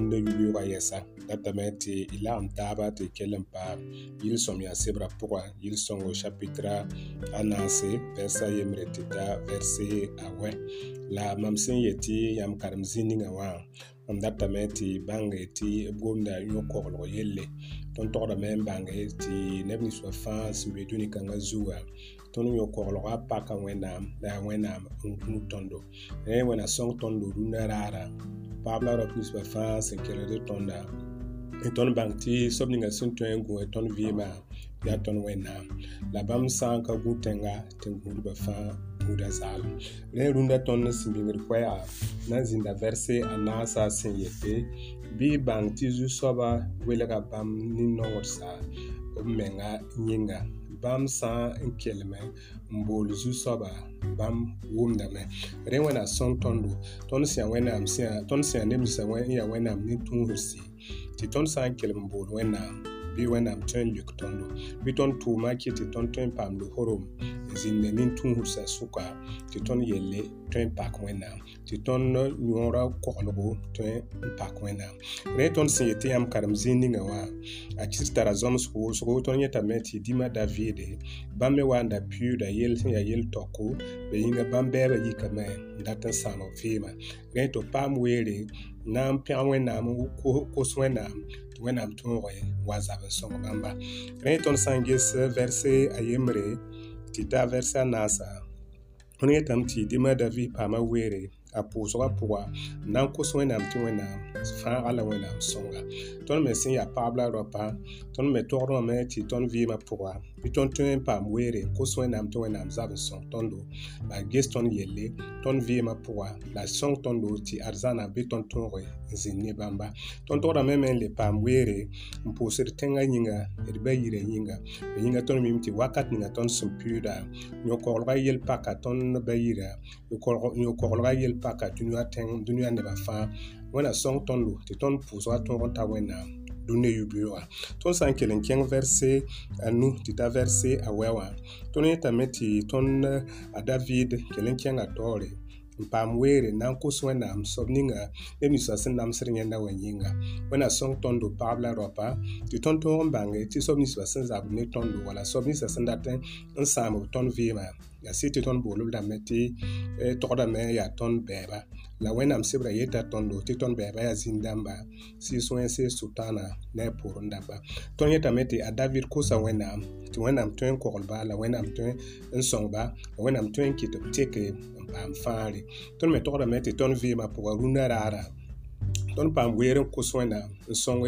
n da yʋʋl-yoogã yɛsa la dame tɩ y lagem taaba tɩ y kell n paam yil-sõm yaa-sebrã pʋgã yil-sõngo chapitra anase vɛrsa yembre tɩ ta vɛrse awɛ la mam sẽn yetɩ yãmb karem zĩ ningã wã m datame tɩ bãnge tɩ b gomda yõ-koglg yelle tõnd togdame n bãnge tɩ neb ninsã fãa sẽn be dũni-kãngã zuga tõnd yõ-koglgã a paka wẽnnaam la yaa wẽnnaam n gũud tõndo rẽ wẽna sõng tõnd lodũnã raara paab la raopiisbã fãa sẽn kelgd tõnda tõnd bãng tɩ sob ninga sẽn tõe n gũe tõnd vɩɩmã yaa tõnd wẽnnaam la bãmb sã n ka gũ tẽnga tɩ n gũudbã fãa gũuda zaal rẽ rũndã tõnd sẽn bĩngd koɛɛga na n zĩnda vɛrse a naasa sẽn yete bɩ y bãng tɩ zu-soaba welga bãmb nin-noogdsa b menga yĩnga bãmb sã n kelme n bool zu-soaba bãmb wʋmdame d wẽnnaam sõng tõndo tõnd sẽn yaa nemsã n yaa wẽnnaam ne tũusd tɩ tõnd sã n kelm n bool wẽnnaam bɩ wẽnnaam tõe n lʋk tõndo bɩ tõnd tʋʋmã kɩ tɩ tõnd tõe n paam lohorem zĩnda nin tũusã sʋka tɩ tõnd yelle tõe n pak wẽnnaam tɩ tõnd yõora koglgo tõe n pak wẽnnaam rẽ tõnd sẽn yetɩ yãmb karem zĩig ninga wã a kɩs tara zõms wʋsgo tõnd yẽtame tɩ dĩmã da bãmb me wa n da piuuda yell sẽn yaa yel tɔko be yĩnga bãmb bɛɛbã yikame n dat n sãam b vɩɩmã rẽ tɩ paam weere na n pẽg wẽnnaam n kos wẽnnaam tɩ wẽnnaam tõoge wa zab sõng bãmba rẽ tõnd sã n ges vɛrse a ti da nasa naasa yetam yetame tɩ dɩma davi paama weere a pʋʋsga pʋga n na n kos wẽnnaam tɩ wẽnnaam fãaga la wẽnnaam sõnga tõnd me sẽn yaa paab la roapã tõnd me togd wãme tɩ tõnd vɩɩmã pʋga bɩ tõnd tõe n paam weere n kos wẽnnaam tɩ wẽnnaam zab n sõng tõndo la a ges tõnd yelle tõnd vɩɩmã pʋga la a sõng tõndo tɩ arzãna bɩ tõnd tõoge n zĩnd ne bãmba tõnd togdame me n le paam weere n pʋʋsd tẽngã yĩnga d ba yira yĩnga la yĩnga tõnd mim tɩ wakat ninga tõnd sẽn pʋɩʋda yõ-koglga yel paka tõnd ba yira yõ-koglga yel pa ka dũniyã tẽng dũniyã nebã fãa wẽnna sõng tõndo tɩ tõnd pʋʋsga tõog n ta wẽnnaam dũniyã yub-yẽ wã tõnd sã n kell n kẽng vɛrse a nu tɩ ta vɛrse a wɛ wã tõnd yetame tɩ tõnd a david kell n kẽnga taoore n paam weere na n kʋs wẽnnaam sob ninga ne ninsã sẽn namsd yẽnda wã yĩnga wẽna sõng tõndo pagb la raopa tɩ tõnd tõog n bãnge tɩ sob ninsã sẽn zabd ne tõndo wala sob ninsã sẽn dat n sãamb tõnd vɩɩmã ya sɩd tɩ tõnd boolb dame tɩ togdame n yaa tõnd bɛɛba la wẽnnaam sebra yeta tõndo tɩ tõnd bɛɛba yaa zĩnd dãmba sɩɩs-wẽnse sʋɩtãana ne a pʋʋrẽ dãmba tõnd yetame tɩ a david kosa wẽnnaam tɩ wẽnnaam tõe n koglba la wẽnnaam tõe n sõngba la wẽnnaam tõe n kɩt b teke n paam fãare tõnd me togdame tɩ tõnd vɩɩmã pʋga rũnã raara tõnd paam weer n kʋs wẽnnaam n sõng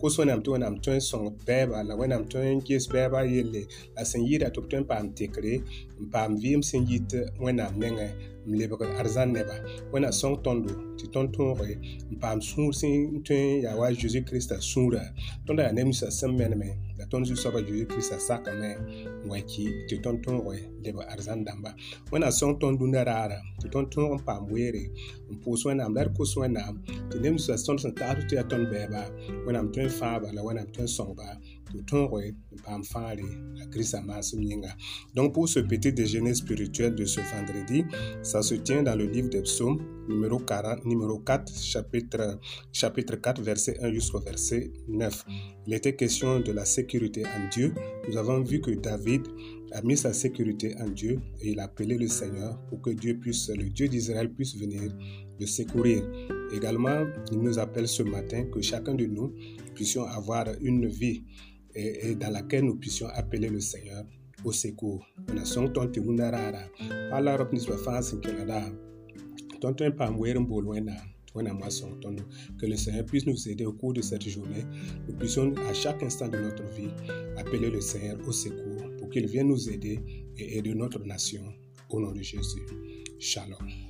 kʋs wẽnnaam tɩ wẽnnaam tõe n sõng bɛɛba la wẽnnaam tõe n ges bɛɛbã yelle la sẽn yɩɩda tɩ b tõe n paam tekre n paam vɩɩm sẽn yit wẽnnaam nengẽ n lebg d zãn neba wẽna sõng tõndo tɩ tõnd tõoge n paam sũur sẽn tõe n yaa wa zeezi kiristã sũurã tõnda yaa neb ninsã sẽn menme la tõnd zu-soabã zeezi kiristã sakame n wa ki tɩ tõnd tõoge lebg d zãn dãmba wẽna sõng tõnd dũnã raara tɩ tõnd tõog n paam weere n pʋʋs wẽnnaam la d kos wẽnnaam tɩ neb ninsã tõnd sẽn tagsd tɩ yaa tõnd bɛɛba wẽnnaam tõe n fãaba la wẽnnaam tõe n sõngba donc pour ce petit déjeuner spirituel de ce vendredi ça se tient dans le livre des psaumes numéro 40 numéro 4 chapitre chapitre 4 verset 1 jusqu'au verset 9 il était question de la sécurité en Dieu nous avons vu que David a mis sa sécurité en Dieu et il a appelé le Seigneur pour que Dieu puisse, le Dieu d'Israël puisse venir le secourir. Également, il nous appelle ce matin que chacun de nous puissions avoir une vie et, dans laquelle nous puissions appeler le Seigneur au secours. Que le Seigneur puisse nous aider au cours de cette journée, nous puissions à chaque instant de notre vie appeler le Seigneur au secours pour qu'il vienne nous aider et aider notre nation. Au nom de Jésus. Shalom.